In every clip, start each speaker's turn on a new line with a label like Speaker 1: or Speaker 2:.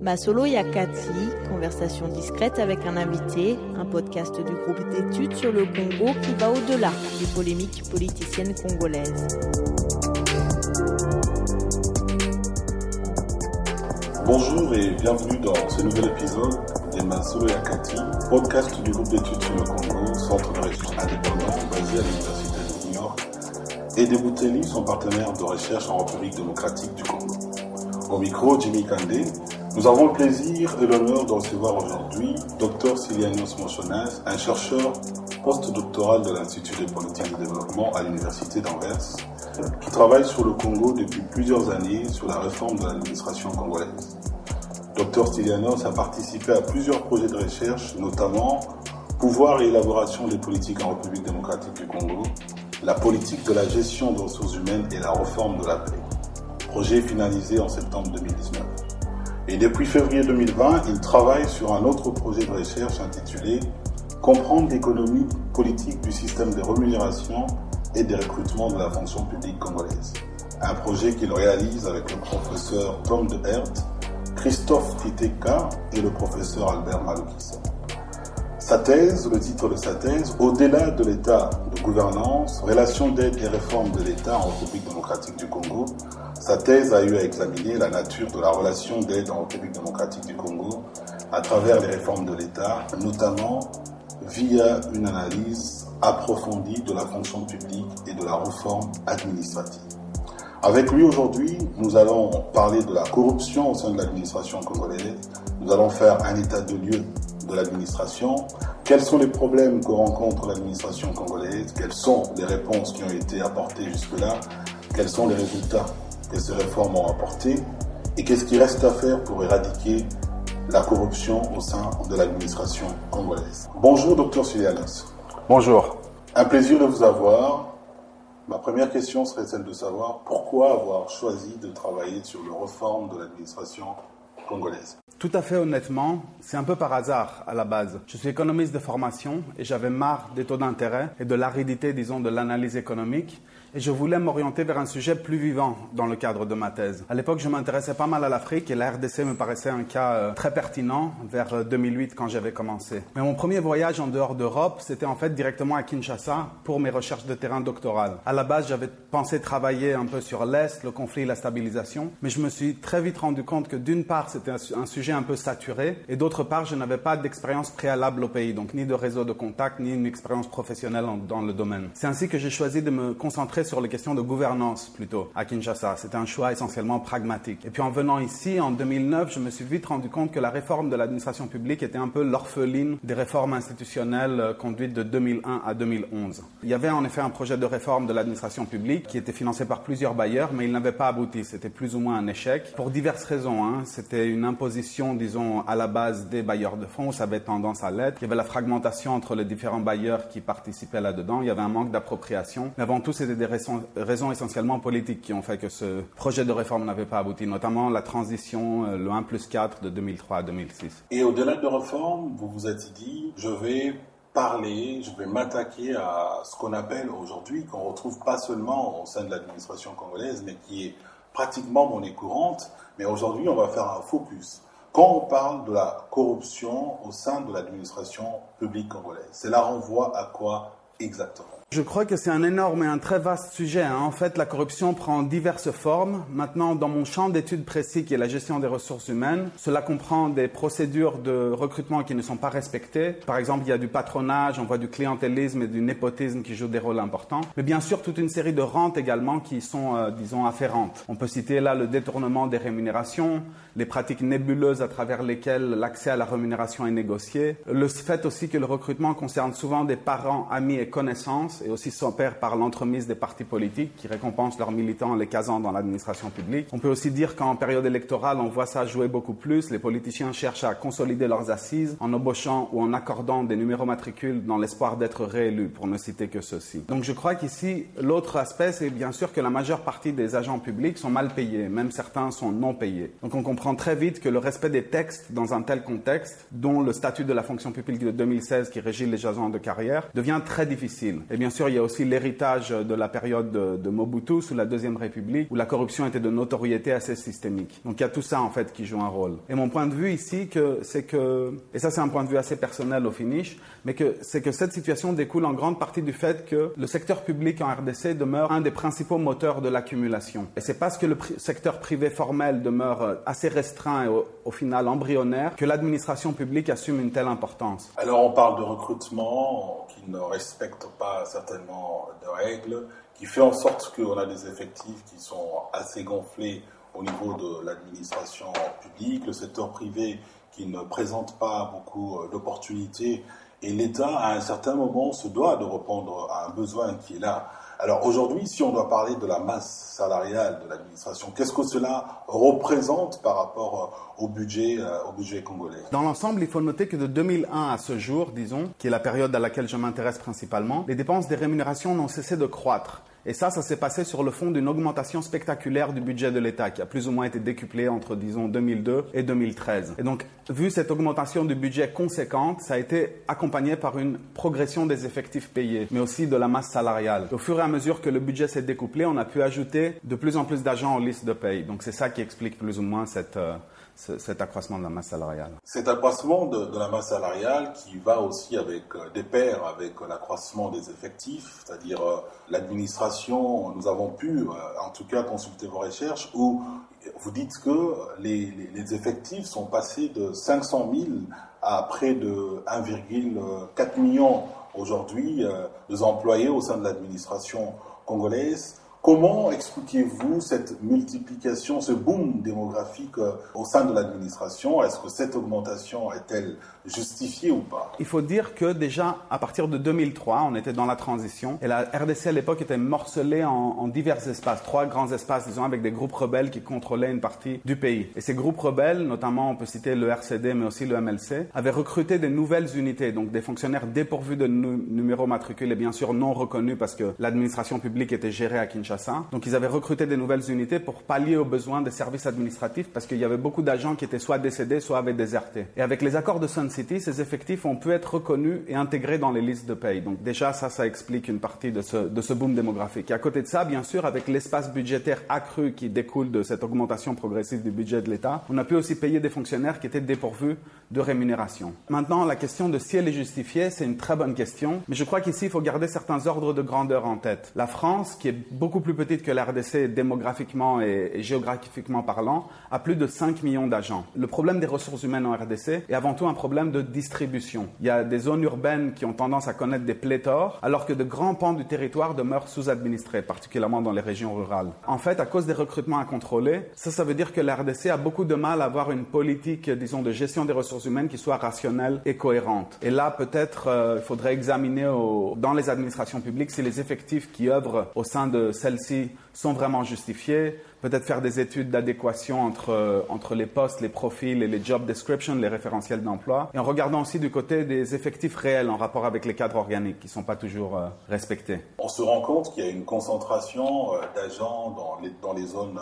Speaker 1: Masolo Yakati, conversation discrète avec un invité, un podcast du groupe d'études sur le Congo qui va au-delà des polémiques politiciennes congolaises.
Speaker 2: Bonjour et bienvenue dans ce nouvel épisode des Masolo Yakati, podcast du groupe d'études sur le Congo, centre de recherche indépendant basé à l'Université de New York, et des Bouteli, son partenaire de recherche en République démocratique du Congo. Au micro, Jimmy Kandé, nous avons le plaisir et l'honneur de recevoir aujourd'hui Dr Silianos Mochonas, un chercheur postdoctoral de l'Institut de politique de développement à l'Université d'Anvers, qui travaille sur le Congo depuis plusieurs années sur la réforme de l'administration congolaise. Dr Stylianos a participé à plusieurs projets de recherche, notamment Pouvoir et élaboration des politiques en République démocratique du Congo, la politique de la gestion des ressources humaines et la réforme de la paix. Projet finalisé en septembre 2019. Et depuis février 2020, il travaille sur un autre projet de recherche intitulé Comprendre l'économie politique du système de rémunération et des recrutements de la fonction publique congolaise. Un projet qu'il réalise avec le professeur Tom de Hert, Christophe Titeka et le professeur Albert Maloukissa. Sa thèse, le titre de sa thèse, Au-delà de l'état de gouvernance, relations d'aide et réforme de l'État en République démocratique du Congo, sa thèse a eu à examiner la nature de la relation d'aide en République démocratique du Congo à travers les réformes de l'État, notamment via une analyse approfondie de la fonction publique et de la réforme administrative. Avec lui aujourd'hui, nous allons parler de la corruption au sein de l'administration congolaise. Nous allons faire un état de lieu de l'administration. Quels sont les problèmes que rencontre l'administration congolaise? Quelles sont les réponses qui ont été apportées jusque-là? Quels sont les résultats? Que ces réformes ont apporté et qu'est-ce qui reste à faire pour éradiquer la corruption au sein de l'administration congolaise? Bonjour, docteur Silianos.
Speaker 3: Bonjour.
Speaker 2: Un plaisir de vous avoir. Ma première question serait celle de savoir pourquoi avoir choisi de travailler sur le réforme de l'administration congolaise.
Speaker 3: Tout à fait honnêtement, c'est un peu par hasard à la base. Je suis économiste de formation et j'avais marre des taux d'intérêt et de l'aridité, disons, de l'analyse économique et je voulais m'orienter vers un sujet plus vivant dans le cadre de ma thèse. À l'époque, je m'intéressais pas mal à l'Afrique et la RDC me paraissait un cas euh, très pertinent vers 2008 euh, quand j'avais commencé. Mais mon premier voyage en dehors d'Europe, c'était en fait directement à Kinshasa pour mes recherches de terrain doctorales. À la base, j'avais pensé travailler un peu sur l'Est, le conflit et la stabilisation, mais je me suis très vite rendu compte que d'une part, c'était un sujet un peu saturé et d'autre part, je n'avais pas d'expérience préalable au pays, donc ni de réseau de contact, ni une expérience professionnelle dans le domaine. C'est ainsi que j'ai choisi de me concentrer sur les questions de gouvernance plutôt à Kinshasa. C'était un choix essentiellement pragmatique. Et puis en venant ici, en 2009, je me suis vite rendu compte que la réforme de l'administration publique était un peu l'orpheline des réformes institutionnelles euh, conduites de 2001 à 2011. Il y avait en effet un projet de réforme de l'administration publique qui était financé par plusieurs bailleurs, mais il n'avait pas abouti. C'était plus ou moins un échec pour diverses raisons. Hein. C'était une imposition, disons, à la base des bailleurs de fonds. Ça avait tendance à l'être. Il y avait la fragmentation entre les différents bailleurs qui participaient là-dedans. Il y avait un manque d'appropriation. Mais avant tout, c'était des raisons essentiellement politiques qui ont fait que ce projet de réforme n'avait pas abouti, notamment la transition, euh, le 1 plus 4 de 2003 à 2006.
Speaker 2: Et au-delà de réforme, vous vous êtes dit, je vais parler, je vais m'attaquer à ce qu'on appelle aujourd'hui, qu'on retrouve pas seulement au sein de l'administration congolaise, mais qui est pratiquement monnaie courante. Mais aujourd'hui, on va faire un focus. Quand on parle de la corruption au sein de l'administration publique congolaise, cela renvoie à quoi exactement?
Speaker 3: Je crois que c'est un énorme et un très vaste sujet. Hein. En fait, la corruption prend diverses formes. Maintenant, dans mon champ d'études précis qui est la gestion des ressources humaines, cela comprend des procédures de recrutement qui ne sont pas respectées. Par exemple, il y a du patronage, on voit du clientélisme et du népotisme qui jouent des rôles importants. Mais bien sûr, toute une série de rentes également qui sont, euh, disons, afférentes. On peut citer là le détournement des rémunérations, les pratiques nébuleuses à travers lesquelles l'accès à la rémunération est négocié, le fait aussi que le recrutement concerne souvent des parents, amis et connaissances et aussi s'opère par l'entremise des partis politiques qui récompensent leurs militants en les casant dans l'administration publique. On peut aussi dire qu'en période électorale, on voit ça jouer beaucoup plus. Les politiciens cherchent à consolider leurs assises en embauchant ou en accordant des numéros matricules dans l'espoir d'être réélus, pour ne citer que ceci. Donc je crois qu'ici, l'autre aspect, c'est bien sûr que la majeure partie des agents publics sont mal payés, même certains sont non payés. Donc on comprend très vite que le respect des textes dans un tel contexte, dont le statut de la fonction publique de 2016 qui régit les agents de carrière, devient très difficile. Et bien bien sûr, il y a aussi l'héritage de la période de, Mobutu sous la Deuxième République, où la corruption était de notoriété assez systémique. Donc il y a tout ça en fait qui joue un rôle. Et mon point de vue ici, c'est que, et ça c'est un point de vue assez personnel au finish, mais que c'est que cette situation découle en grande partie du fait que le secteur public en RDC demeure un des principaux moteurs de l'accumulation. Et c'est parce que le secteur privé formel demeure assez restreint et au, final embryonnaire que l'administration publique assume une telle importance.
Speaker 2: Alors on parle de recrutement ne respecte pas certainement de règles, qui fait en sorte qu'on a des effectifs qui sont assez gonflés au niveau de l'administration publique, le secteur privé qui ne présente pas beaucoup euh, d'opportunités et l'État, à un certain moment, se doit de répondre à un besoin qui est là. Alors aujourd'hui, si on doit parler de la masse salariale de l'administration, qu'est-ce que cela représente par rapport euh, au budget, euh, au budget congolais?
Speaker 3: Dans l'ensemble, il faut noter que de 2001 à ce jour, disons, qui est la période à laquelle je m'intéresse principalement, les dépenses des rémunérations n'ont cessé de croître. Et ça, ça s'est passé sur le fond d'une augmentation spectaculaire du budget de l'État, qui a plus ou moins été décuplé entre, disons, 2002 et 2013. Et donc, vu cette augmentation du budget conséquente, ça a été accompagné par une progression des effectifs payés, mais aussi de la masse salariale. Au fur et à mesure que le budget s'est découplé, on a pu ajouter de plus en plus d'agents aux listes de paye. Donc, c'est ça qui explique plus ou moins. Euh, cet accroissement de la masse salariale.
Speaker 2: Cet accroissement de, la masse salariale qui va aussi avec euh, des pairs avec euh, l'accroissement des effectifs, c'est-à-dire euh, nous avons pu en tout cas consulter vos recherches où vous dites que les, effectifs sont passés de 500 000 à près de 1,4 million aujourd'hui de employés au sein de l'administration congolaise. Comment expliquez-vous cette multiplication, ce boom démographique euh, au sein de l'administration? Est-ce que cette augmentation est-elle justifiée ou pas?
Speaker 3: Il faut dire que déjà à partir de 2003, on était dans la transition et la RDC à l'époque était morcelée en, en, divers espaces, trois grands espaces, disons, avec des groupes rebelles qui contrôlaient une partie du pays. Et ces groupes rebelles, notamment on peut citer le RCD mais aussi le MLC, avaient recruté des nouvelles unités, donc des fonctionnaires dépourvus de numéros matricules et bien sûr non reconnus parce que l'administration publique était gérée à Kinshasa donc ils avaient recruté des nouvelles unités pour pallier aux besoins des services administratifs parce qu'il y avait beaucoup d'agents qui étaient soit décédés, soit avaient déserté. Et avec les accords de Sun City, ces effectifs ont pu être reconnus et intégrés dans les listes de paye. Donc déjà, ça, ça explique une partie de ce, de ce boom démographique. Et à côté de ça, bien sûr, avec l'espace budgétaire accru qui découle de cette augmentation progressive du budget de l'État, on a pu aussi payer des fonctionnaires qui étaient dépourvus de rémunération. Maintenant, la question de si elle est justifiée, c'est une très bonne question, mais je crois qu'ici, il faut garder certains ordres de grandeur en tête. La France, qui est beaucoup plus petite que la RDC démographiquement et, géographiquement parlant, a plus de 5 millions d'agents. Le problème des ressources humaines en RDC est avant tout un problème de distribution. Il y a des zones urbaines qui ont tendance à connaître des pléthores, alors que de grands pans du territoire demeurent sous-administrés, particulièrement dans les régions rurales. En fait, à cause des recrutements incontrôlés, ça, ça veut dire que la RDC a beaucoup de mal à avoir une politique, disons, de gestion des ressources humaines qui soit rationnelle et cohérente. Et là, peut-être, euh, il faudrait examiner dans les administrations publiques si les effectifs qui œuvrent au sein de celles-ci sont vraiment justifiés, peut-être faire des études d'adéquation entre, euh, entre les postes, les profils et les job descriptions, les référentiels d'emploi, et en regardant aussi du côté des effectifs réels en rapport avec les cadres organiques qui ne sont pas toujours euh, respectés.
Speaker 2: On se rend compte qu'il y a une concentration euh, d'agents dans les, dans les zones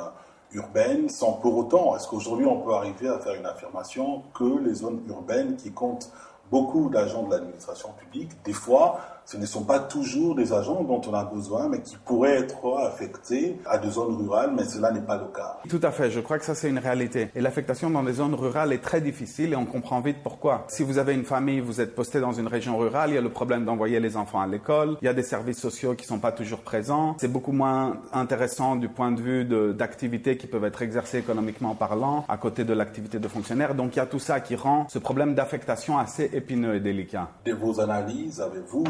Speaker 2: urbaines, sans pour autant, est-ce qu'aujourd'hui on peut arriver à faire une affirmation que les zones urbaines qui comptent beaucoup d'agents de l'administration publique, des fois, ce ne sont pas toujours des agents dont on a besoin, mais qui pourraient être affectés à des zones rurales, mais cela n'est pas le cas.
Speaker 3: Tout à fait, je crois que ça c'est une réalité. Et l'affectation dans les zones rurales est très difficile et on comprend vite pourquoi. Si vous avez une famille, vous êtes posté dans une région rurale, il y a le problème d'envoyer les enfants à l'école, il y a des services sociaux qui ne sont pas toujours présents, c'est beaucoup moins intéressant du point de vue d'activités qui peuvent être exercées économiquement parlant à côté de l'activité de fonctionnaire. Donc il y a tout ça qui rend ce problème d'affectation assez épineux et délicat.
Speaker 2: De vos analyses, avez-vous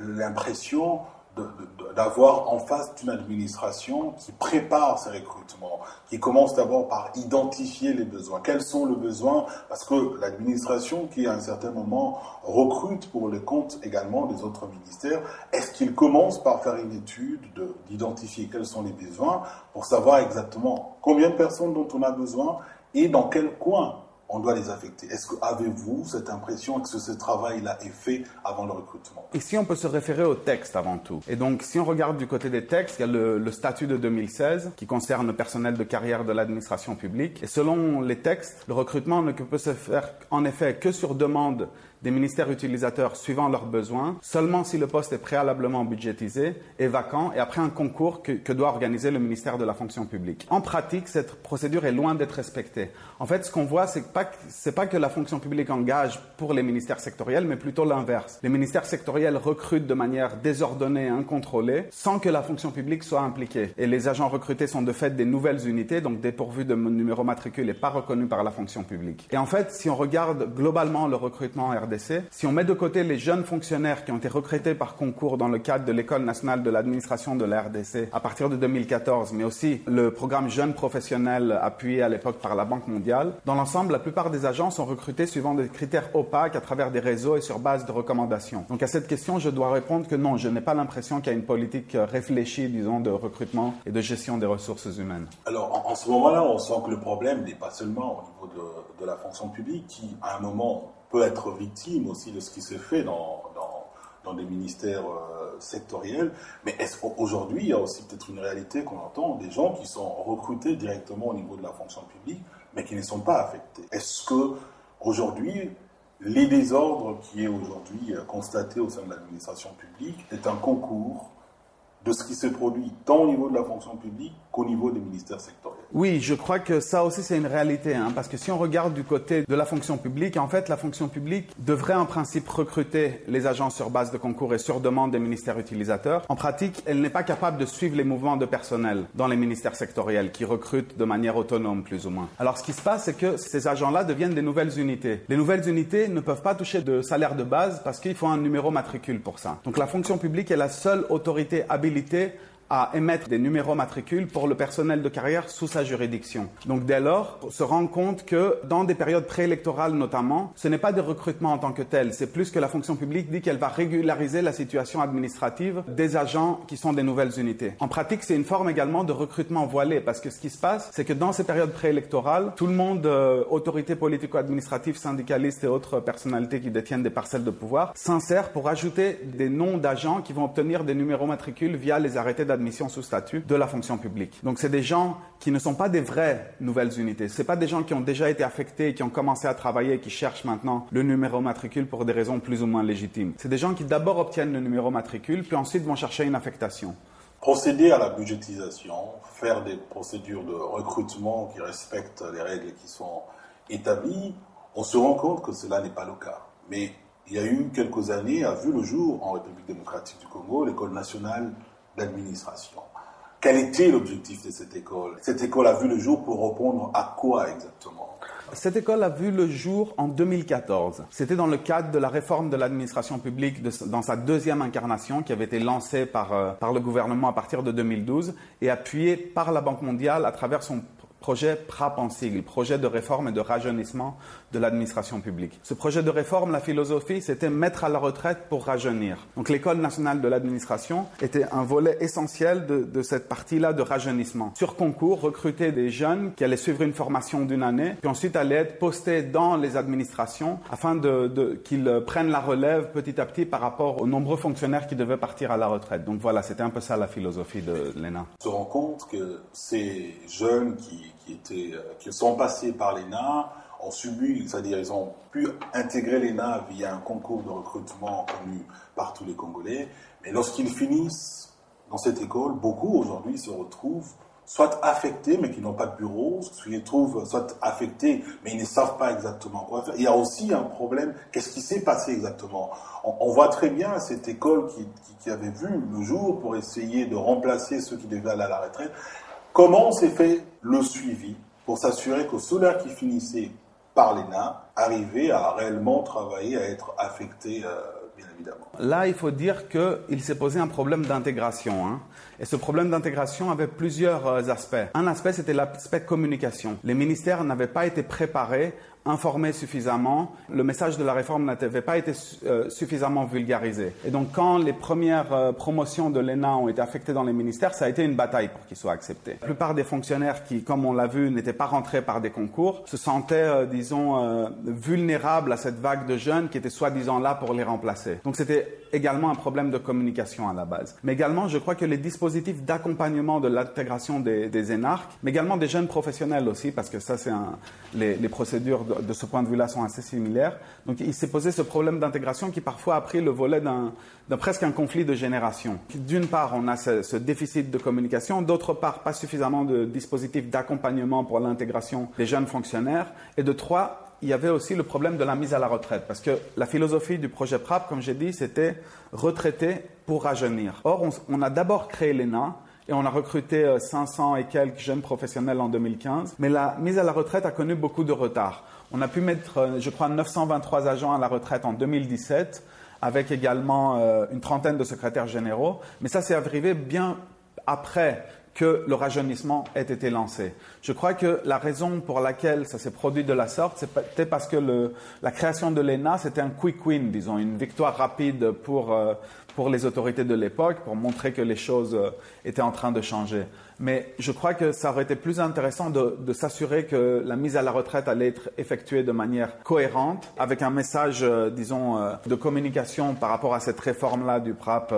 Speaker 2: l'impression d'avoir en face d'une administration qui prépare ces recrutements, qui commence d'abord par identifier les besoins. Quels sont les besoins Parce que l'administration qui à un certain moment recrute pour le compte également des autres ministères, est-ce qu'il commence par faire une étude d'identifier quels sont les besoins pour savoir exactement combien de personnes dont on a besoin et dans quel coin on doit les affecter. Est-ce que avez-vous cette impression que ce travail-là est fait avant le recrutement?
Speaker 3: Ici, on peut se référer au texte avant tout? Et donc, si on regarde du côté des textes, il y a le, le statut de 2016 qui concerne le personnel de carrière de l'administration publique. Et selon les textes, le recrutement ne peut se faire en effet que sur demande des ministères utilisateurs suivant leurs besoins, seulement si le poste est préalablement budgétisé, est vacant et après un concours que, doit organiser le ministère de la fonction publique. En pratique, cette procédure est loin d'être respectée. En fait, ce qu'on voit, c'est pas, pas que la fonction publique engage pour les ministères sectoriels, mais plutôt l'inverse. Les ministères sectoriels recrutent de manière désordonnée et incontrôlée sans que la fonction publique soit impliquée. Et les agents recrutés sont de fait des nouvelles unités, donc dépourvus de numéro matricule et pas reconnus par la fonction publique. Et en fait, si on regarde globalement le recrutement Si on met de côté les jeunes fonctionnaires qui ont été recrutés par concours dans le cadre de l'École nationale de l'administration de la RDC à partir de 2014, mais aussi le programme Jeunes professionnels appuyé à l'époque par la Banque mondiale, dans l'ensemble, la plupart des agents sont recrutés suivant des critères opaques à travers des réseaux et sur base de recommandations. Donc à cette question, je dois répondre que non, je n'ai pas l'impression qu'il y a une politique réfléchie, disons, de recrutement et de gestion des ressources humaines.
Speaker 2: Alors en, ce moment-là, on sent que le problème n'est pas seulement au niveau de, de la fonction publique qui, à un moment, peut être victime aussi de ce qui se fait dans, dans, des ministères euh, sectoriels. Mais est-ce qu'aujourd'hui, il y a aussi peut-être une réalité qu'on entend, des gens qui sont recrutés directement au niveau de la fonction publique, mais qui ne sont pas affectés? Est-ce que aujourd'hui, les désordres qui est aujourd'hui euh, constaté au sein de l'administration publique est un concours de ce qui se produit tant au niveau de la fonction publique qu'au niveau des ministères sectoriels.
Speaker 3: Oui, je crois que ça aussi c'est une réalité, hein, parce que si on regarde du côté de la fonction publique, en fait la fonction publique devrait en principe recruter les agents sur base de concours et sur demande des ministères utilisateurs. En pratique, elle n'est pas capable de suivre les mouvements de personnel dans les ministères sectoriels qui recrutent de manière autonome plus ou moins. Alors ce qui se passe, c'est que ces agents-là deviennent des nouvelles unités. Les nouvelles unités ne peuvent pas toucher de salaire de base parce qu'il faut un numéro matricule pour ça. Donc la fonction publique est la seule autorité habilitée réalité à émettre des numéros matricules pour le personnel de carrière sous sa juridiction. Donc dès lors, on se rend compte que dans des périodes préélectorales notamment, ce n'est pas des recrutements en tant que tels, c'est plus que la fonction publique dit qu'elle va régulariser la situation administrative des agents qui sont des nouvelles unités. En pratique, c'est une forme également de recrutement voilé parce que ce qui se passe, c'est que dans ces périodes préélectorales, tout le monde, euh, autorités politico-administratives, syndicalistes et autres personnalités qui détiennent des parcelles de pouvoir, s'insèrent pour ajouter des noms d'agents qui vont obtenir des numéros matricules via les arrêtés d'admission sous statut de la fonction publique. Donc c'est des gens qui ne sont pas des vraies nouvelles unités. Ce pas des gens qui ont déjà été affectés, qui ont commencé à travailler et qui cherchent maintenant le numéro matricule pour des raisons plus ou moins légitimes. C'est des gens qui d'abord obtiennent le numéro matricule, puis ensuite vont chercher une affectation.
Speaker 2: Procéder à la budgétisation, faire des procédures de recrutement qui respectent les règles qui sont établies, on se rend compte que cela n'est pas le cas. Mais il y a eu quelques années, a vu le jour en République démocratique du Congo, l'École nationale d'administration. Quel était l'objectif de cette école? Cette école a vu le jour pour répondre à quoi exactement?
Speaker 3: Cette école a vu le jour en 2014. C'était dans le cadre de la réforme de l'administration publique dans sa deuxième incarnation qui avait été lancée par, euh, par le gouvernement à partir de 2012 et appuyée par la Banque mondiale à travers son projet PRAP en projet de réforme et de rajeunissement de l'administration publique. Ce projet de réforme, la philosophie, c'était mettre à la retraite pour rajeunir. Donc l'école nationale de l'administration était un volet essentiel de, cette partie-là de rajeunissement. Sur concours, recruter des jeunes qui allaient suivre une formation d'une année, puis ensuite allaient être postés dans les administrations afin de, qu'ils prennent la relève petit à petit par rapport aux nombreux fonctionnaires qui devaient partir à la retraite. Donc voilà, c'était un peu ça la philosophie de l'ENA.
Speaker 2: On se rend compte que ces jeunes qui, étaient, euh, qui sont passés par l'ENA ont subi, c'est-à-dire ils ont pu intégrer l'ENA via un concours de recrutement connu par tous les Congolais. Mais lorsqu'ils finissent dans cette école, beaucoup aujourd'hui se retrouvent soit affectés mais qui n'ont pas de bureau, se retrouvent soit affectés mais ils ne savent pas exactement quoi faire. Il y a aussi un problème, qu'est-ce qui s'est passé exactement? On, voit très bien cette école qui, qui, avait vu le jour pour essayer de remplacer ceux qui devaient aller à la retraite. Comment s'est fait le suivi pour s'assurer que ceux-là qui finissaient par l'ENA arriver à réellement travailler, à être affecté, euh, bien évidemment.
Speaker 3: Là, il faut dire qu'il s'est posé un problème d'intégration. Hein. Et ce problème d'intégration avait plusieurs euh, aspects. Un aspect, c'était l'aspect communication. Les ministères n'avaient pas été préparés informé suffisamment, le message de la réforme n'avait pas été euh, suffisamment vulgarisé. Et donc quand les premières euh, promotions de l'ENA ont été affectées dans les ministères, ça a été une bataille pour qu'ils soient acceptés. La plupart des fonctionnaires qui, comme on l'a vu, n'étaient pas rentrés par des concours, se sentaient, euh, disons, vulnérables à cette vague de jeunes qui étaient soi-disant là pour les remplacer. Donc c'était également un problème de communication à la base. Mais également, je crois que les dispositifs d'accompagnement de l'intégration des, énarques, mais également des jeunes professionnels aussi, parce que ça, c'est les, les procédures de, ce point de vue-là sont assez similaires. Donc il s'est posé ce problème d'intégration qui parfois a pris le volet d'un presque un conflit de génération. D'une part, on a ce déficit de communication, d'autre part, pas suffisamment de dispositifs d'accompagnement pour l'intégration des jeunes fonctionnaires, et de trois, il y avait aussi le problème de la mise à la retraite, parce que la philosophie du projet PRAP, comme j'ai dit, c'était retraiter pour rajeunir. Or, on, a d'abord créé l'ENA, et on a recruté 500 euh, et quelques jeunes professionnels en 2015, mais la mise à la retraite a connu beaucoup de retard. On a pu mettre, euh, je crois, 923 agents à la retraite en 2017, avec également euh, une trentaine de secrétaires généraux, mais ça s'est arrivé bien après que le rajeunissement ait été lancé. Je crois que la raison pour laquelle ça s'est produit de la sorte, c'était parce que la création de l'ENA, c'était un quick win, disons, une victoire rapide pour, euh, pour les autorités de l'époque, pour montrer que les choses euh, étaient en train de changer. Mais je crois que ça aurait été plus intéressant de, s'assurer que la mise à la retraite allait être effectuée de manière cohérente, avec un message, euh, disons, de communication par rapport à cette réforme-là du PRAP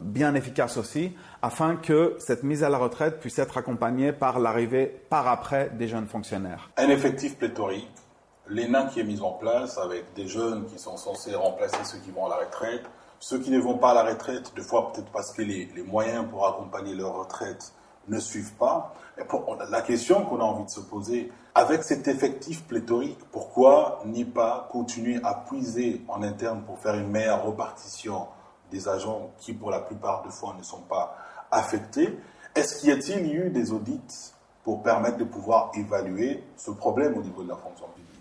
Speaker 3: bien efficace aussi, afin que cette mise à la retraite puisse être accompagnée par l'arrivée par après des jeunes fonctionnaires.
Speaker 2: Un effectif pléthorique, l'ENA qui est mis en place avec des jeunes qui sont censés remplacer ceux qui vont à la retraite, ceux qui ne vont pas à la retraite, des fois peut-être parce que les, moyens pour accompagner leur retraite ne suivent pas. La question qu'on a envie de se poser, avec cet effectif pléthorique, pourquoi n'y pas continuer à puiser en interne pour faire une meilleure repartition des agents qui, pour la plupart des fois, ne sont pas affectés? Est-ce qu'il y a-t-il eu des audits pour permettre de pouvoir évaluer ce problème au niveau de la fonction publique?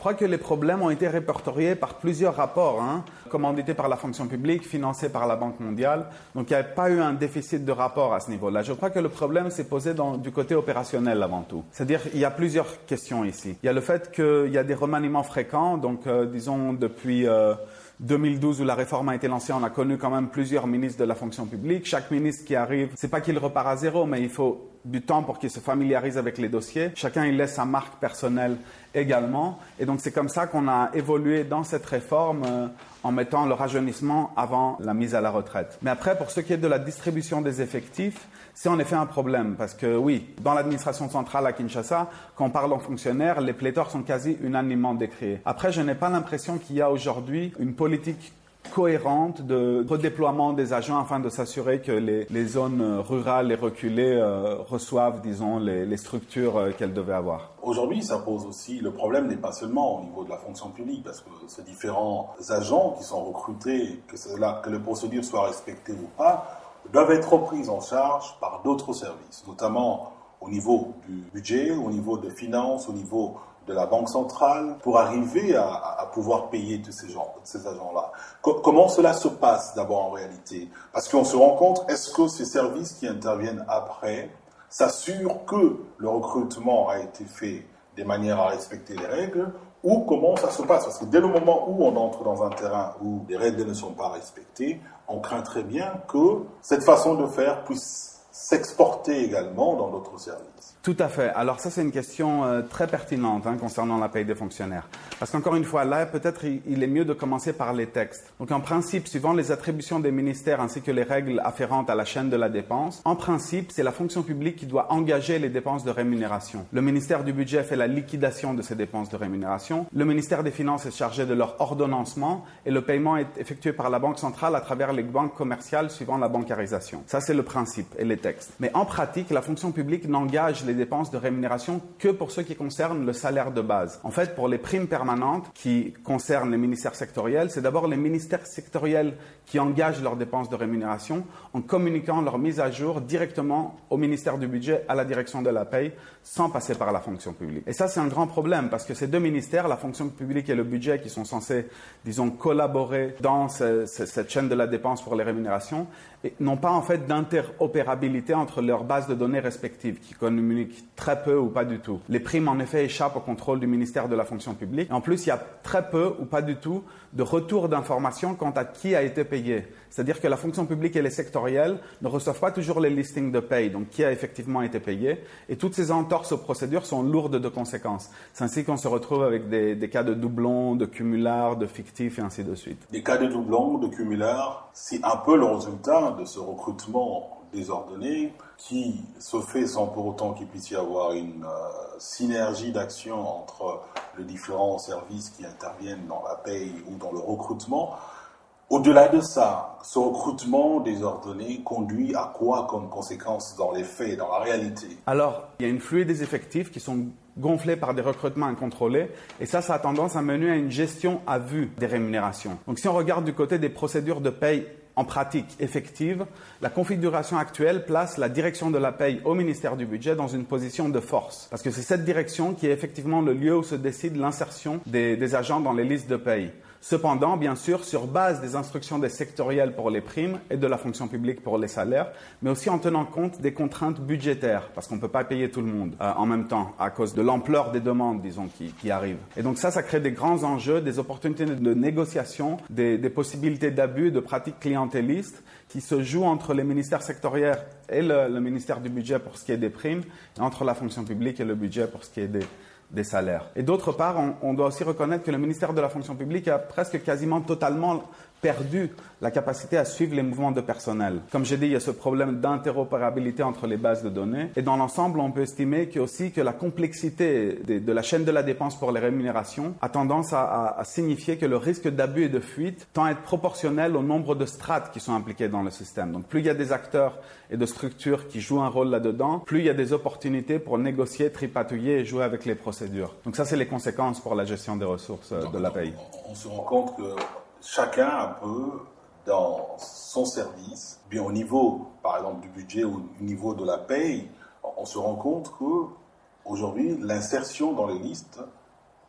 Speaker 3: Crois que les problèmes ont été répertoriés par plusieurs rapports, hein, commandités par la fonction publique, financés par la Banque mondiale. Donc il n'y a pas eu un déficit de rapport à ce niveau-là. Je crois que le problème s'est posé du côté opérationnel avant tout. C'est-à-dire il y a plusieurs questions ici. Il y a le fait qu'il y a des remaniements fréquents, donc euh, disons depuis... Euh, 2012 où la réforme a été lancée, on a connu quand même plusieurs ministres de la fonction publique. Chaque ministre qui arrive, c'est pas qu'il repart à zéro, mais il faut du temps pour qu'il se familiarise avec les dossiers. Chacun il laisse sa marque personnelle également. Et donc c'est comme ça qu'on a évolué dans cette réforme euh, en mettant le rajeunissement avant la mise à la retraite. Mais après, pour ce qui est de la distribution des effectifs, c'est en effet un problème parce que oui, dans l'administration centrale à Kinshasa, quand on parle en fonctionnaires, les pléthores sont quasi unanimement décriés. Après, je n'ai pas l'impression qu'il y a aujourd'hui une politique cohérente de redéploiement des agents afin de s'assurer que les, zones rurales et reculées euh, reçoivent, disons, les, structures euh, qu'elles devaient avoir.
Speaker 2: Aujourd'hui, ça pose aussi, le problème n'est pas seulement au niveau de la fonction publique, parce que ces différents agents qui sont recrutés, que, cela, que les procédures soient respectées ou pas, doivent être prises en charge par d'autres services, notamment au niveau du budget, au niveau des finances, au niveau de la Banque centrale, pour arriver à, pouvoir payer tous ces, gens, ces agents-là. comment cela se passe d'abord en réalité? Parce qu'on se rend compte, est-ce que ces services qui interviennent après s'assurent que le recrutement a été fait de manière à respecter les règles ou comment ça se passe? Parce que dès le moment où on entre dans un terrain où les règles ne sont pas respectées, on craint très bien que cette façon de faire puisse s'exporter également dans d'autres services.
Speaker 3: Tout à fait. Alors ça, c'est une question euh, très pertinente hein, concernant la paye des fonctionnaires. Parce qu'encore une fois, là, peut-être il, est mieux de commencer par les textes. Donc en principe, suivant les attributions des ministères ainsi que les règles afférentes à la chaîne de la dépense, en principe, c'est la fonction publique qui doit engager les dépenses de rémunération. Le ministère du Budget fait la liquidation de ces dépenses de rémunération. Le ministère des Finances est chargé de leur ordonnancement et le paiement est effectué par la Banque centrale à travers les banques commerciales suivant la bancarisation. Ça, c'est le principe et les textes. Mais en pratique, la fonction publique n'engage les dépenses de rémunération que pour ce qui concerne le salaire de base. En fait, pour les primes permanentes qui concernent les ministères sectoriels, c'est d'abord les ministères sectoriels qui engagent leurs dépenses de rémunération en communiquant leur mise à jour directement au ministère du Budget, à la direction de la paye, sans passer par la fonction publique. Et ça, c'est un grand problème parce que ces deux ministères, la fonction publique et le budget, qui sont censés, disons, collaborer dans cette chaîne de la dépense pour les rémunérations, n'ont pas en fait d'interopérabilité interopérabilité entre leurs bases de données respectives, qui communiquent très peu ou pas du tout. Les primes, en effet, échappent au contrôle du ministère de la fonction publique. en plus, il y a très peu ou pas du tout de retour d'informations quant à qui a été payé. C'est-à-dire que la fonction publique et les sectoriels ne reçoivent pas toujours les listings de paye, donc qui a effectivement été payé. Et toutes ces entorses aux procédures sont lourdes de conséquences. C'est ainsi qu'on se retrouve avec des, cas de doublons, de cumulards, de fictifs et ainsi de suite.
Speaker 2: Des cas de doublons, de cumulards, c'est un peu le résultat de ce recrutement désordonné qui se fait sans pour autant qu'il puisse y avoir une euh, synergie d'action entre les différents services qui interviennent dans la paye ou dans le recrutement. Au-delà de ça, ce recrutement désordonné conduit à quoi comme conséquence dans les faits, dans la réalité?
Speaker 3: Alors, il y a une fluide des effectifs qui sont gonflés par des recrutements incontrôlés, et ça, ça a tendance à mener à une gestion à vue des rémunérations. Donc, si on regarde du côté des procédures de paye en pratique effective, la configuration actuelle place la direction de la paye au ministère du Budget dans une position de force. Parce que c'est cette direction qui est effectivement le lieu où se décide l'insertion des, agents dans les listes de paye. Cependant, bien sûr, sur base des instructions des sectoriels pour les primes et de la fonction publique pour les salaires, mais aussi en tenant compte des contraintes budgétaires, parce qu'on ne peut pas payer tout le monde euh, en même temps à cause de l'ampleur des demandes, disons, qui, arrivent. Et donc ça, ça crée des grands enjeux, des opportunités de négociation, des, possibilités d'abus, de pratiques clientélistes qui se jouent entre les ministères sectoriels et le, ministère du Budget pour ce qui est des primes, et entre la fonction publique et le budget pour ce qui est des, des salaires. Et d'autre part, on, doit aussi reconnaître que le ministère de la fonction publique a presque quasiment totalement perdu la capacité à suivre les mouvements de personnel. Comme j'ai dit, il y a ce problème d'interopérabilité entre les bases de données. Et dans l'ensemble, on peut estimer que aussi que la complexité de, la chaîne de la dépense pour les rémunérations a tendance à, signifier que le risque d'abus et de fuite tend à être proportionnel au nombre de strates qui sont impliquées dans le système. Donc plus il y a des acteurs et de structures qui jouent un rôle là-dedans, plus il y a des opportunités pour négocier, tripatouiller et jouer avec les procédures. Donc ça, c'est les conséquences pour la gestion des ressources de la paye.
Speaker 2: On se rend compte que chacun un peu dans son service, bien au niveau, par exemple, du budget ou au niveau de la paye, on se rend compte que aujourd'hui, l'insertion dans les listes,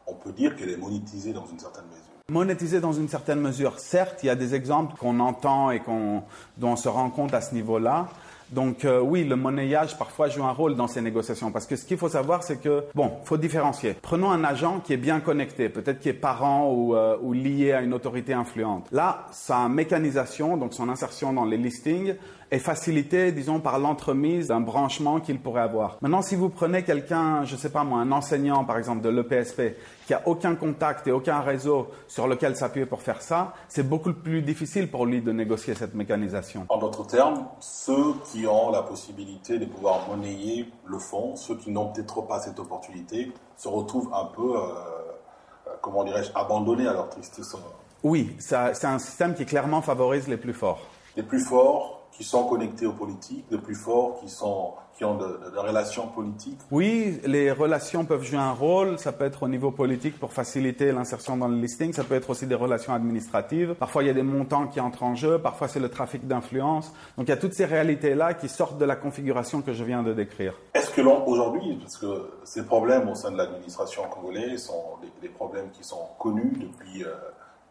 Speaker 2: on peut dire qu'elle est monétisée dans une certaine mesure.
Speaker 3: Monétisée dans une certaine mesure, certes, il y a des exemples qu'on entend et qu'on, dont on se rend compte à ce niveau-là, donc euh, oui, le monnayage parfois joue un rôle dans ces négociations parce que ce qu'il faut savoir, c'est que, bon, faut différencier. Prenons un agent qui est bien connecté, peut-être qui est parent ou, euh, ou lié à une autorité influente. Là, sa mécanisation, donc son insertion dans les listings, est facilité, disons, par l'entremise d'un branchement qu'il pourrait avoir. Maintenant, si vous prenez quelqu'un, je ne sais pas moi, un enseignant, par exemple, de l'EPSP, qui a aucun contact et aucun réseau sur lequel s'appuyer pour faire ça, c'est beaucoup plus difficile pour lui de négocier cette mécanisation.
Speaker 2: En d'autres termes, ceux qui ont la possibilité de pouvoir monnayer le fonds, ceux qui n'ont peut-être pas cette opportunité, se retrouvent un peu, euh, euh, comment dirais-je, abandonnés à leur triste sort.
Speaker 3: Oui, c'est un système qui clairement favorise les plus forts.
Speaker 2: Les plus forts qui sont connectés aux politiques, les plus forts qui, sont, qui ont de, relations politiques
Speaker 3: Oui, les relations peuvent jouer un rôle. Ça peut être au niveau politique pour faciliter l'insertion dans le listing. Ça peut être aussi des relations administratives. Parfois, il y a des montants qui entrent en jeu. Parfois, c'est le trafic d'influence. Donc, il y a toutes ces réalités-là qui sortent de la configuration que je viens de décrire.
Speaker 2: Est-ce que l'on, aujourd'hui, parce que ces problèmes au sein de l'administration congolaise sont des, problèmes qui sont connus depuis euh,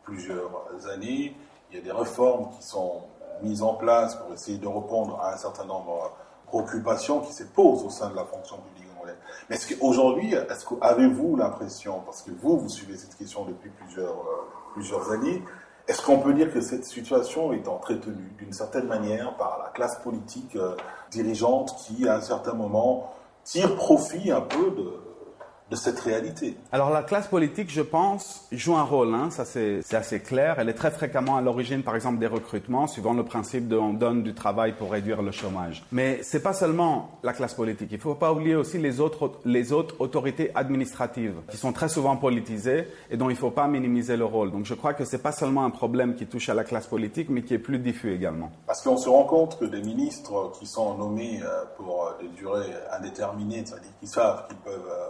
Speaker 2: plusieurs années, il y a des réformes qui sont mise en place pour essayer de répondre à un certain nombre de préoccupations qui se posent au sein de la fonction publique Mais est-ce qu'aujourd'hui, est-ce que avez-vous l'impression, parce que vous, vous suivez cette question depuis plusieurs, euh, plusieurs années, est-ce qu'on peut dire que cette situation est entretenue d'une certaine manière par la classe politique euh, dirigeante qui, à un certain moment, tire profit un peu de, de cette réalité.
Speaker 3: Alors la classe politique, je pense, joue un rôle, hein, ça c'est assez clair. Elle est très fréquemment à l'origine, par exemple, des recrutements, suivant le principe de on donne du travail pour réduire le chômage. Mais c'est pas seulement la classe politique. Il faut pas oublier aussi les autres, les autres autorités administratives qui sont très souvent politisées et dont il faut pas minimiser le rôle. Donc je crois que c'est pas seulement un problème qui touche à la classe politique, mais qui est plus diffus également.
Speaker 2: Parce qu'on se rend compte que des ministres qui sont nommés euh, pour euh, des durées indéterminées, c'est-à-dire qui savent qu'ils peuvent euh,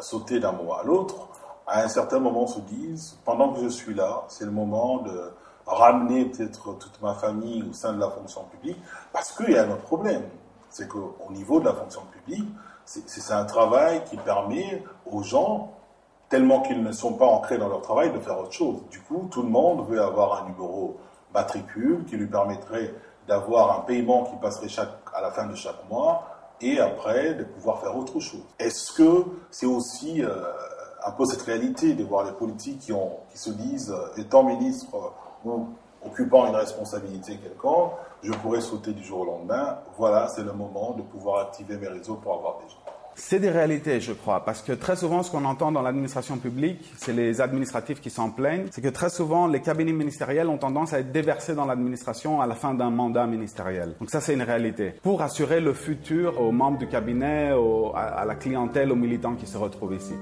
Speaker 2: sauter d'un mois à l'autre, à un certain moment se disent, pendant que je suis là, c'est le moment de ramener peut-être toute ma famille au sein de la fonction publique, parce qu'il y a un autre problème. C'est qu'au niveau de la fonction publique, c'est un travail qui permet aux gens, tellement qu'ils ne sont pas ancrés dans leur travail, de faire autre chose. Du coup, tout le monde veut avoir un numéro matricule qui lui permettrait d'avoir un paiement qui passerait à la fin de chaque mois et après de pouvoir faire autre chose. Est-ce que c'est aussi euh, un peu cette réalité de voir les politiques qui, se disent, euh, étant ministre ou occupant une responsabilité quelconque, je pourrais sauter du jour au lendemain? Voilà, c'est le moment de pouvoir activer mes réseaux pour avoir des gens.
Speaker 3: C'est des réalités, je crois, parce que très souvent, ce qu'on entend dans l'administration publique, c'est les administratifs qui s'en plaignent, c'est que très souvent, les cabinets ministériels ont tendance à être déversés dans l'administration à la fin d'un mandat ministériel. Donc ça, c'est une réalité. Pour assurer le futur aux membres du cabinet, à la clientèle, aux militants qui se retrouvent ici.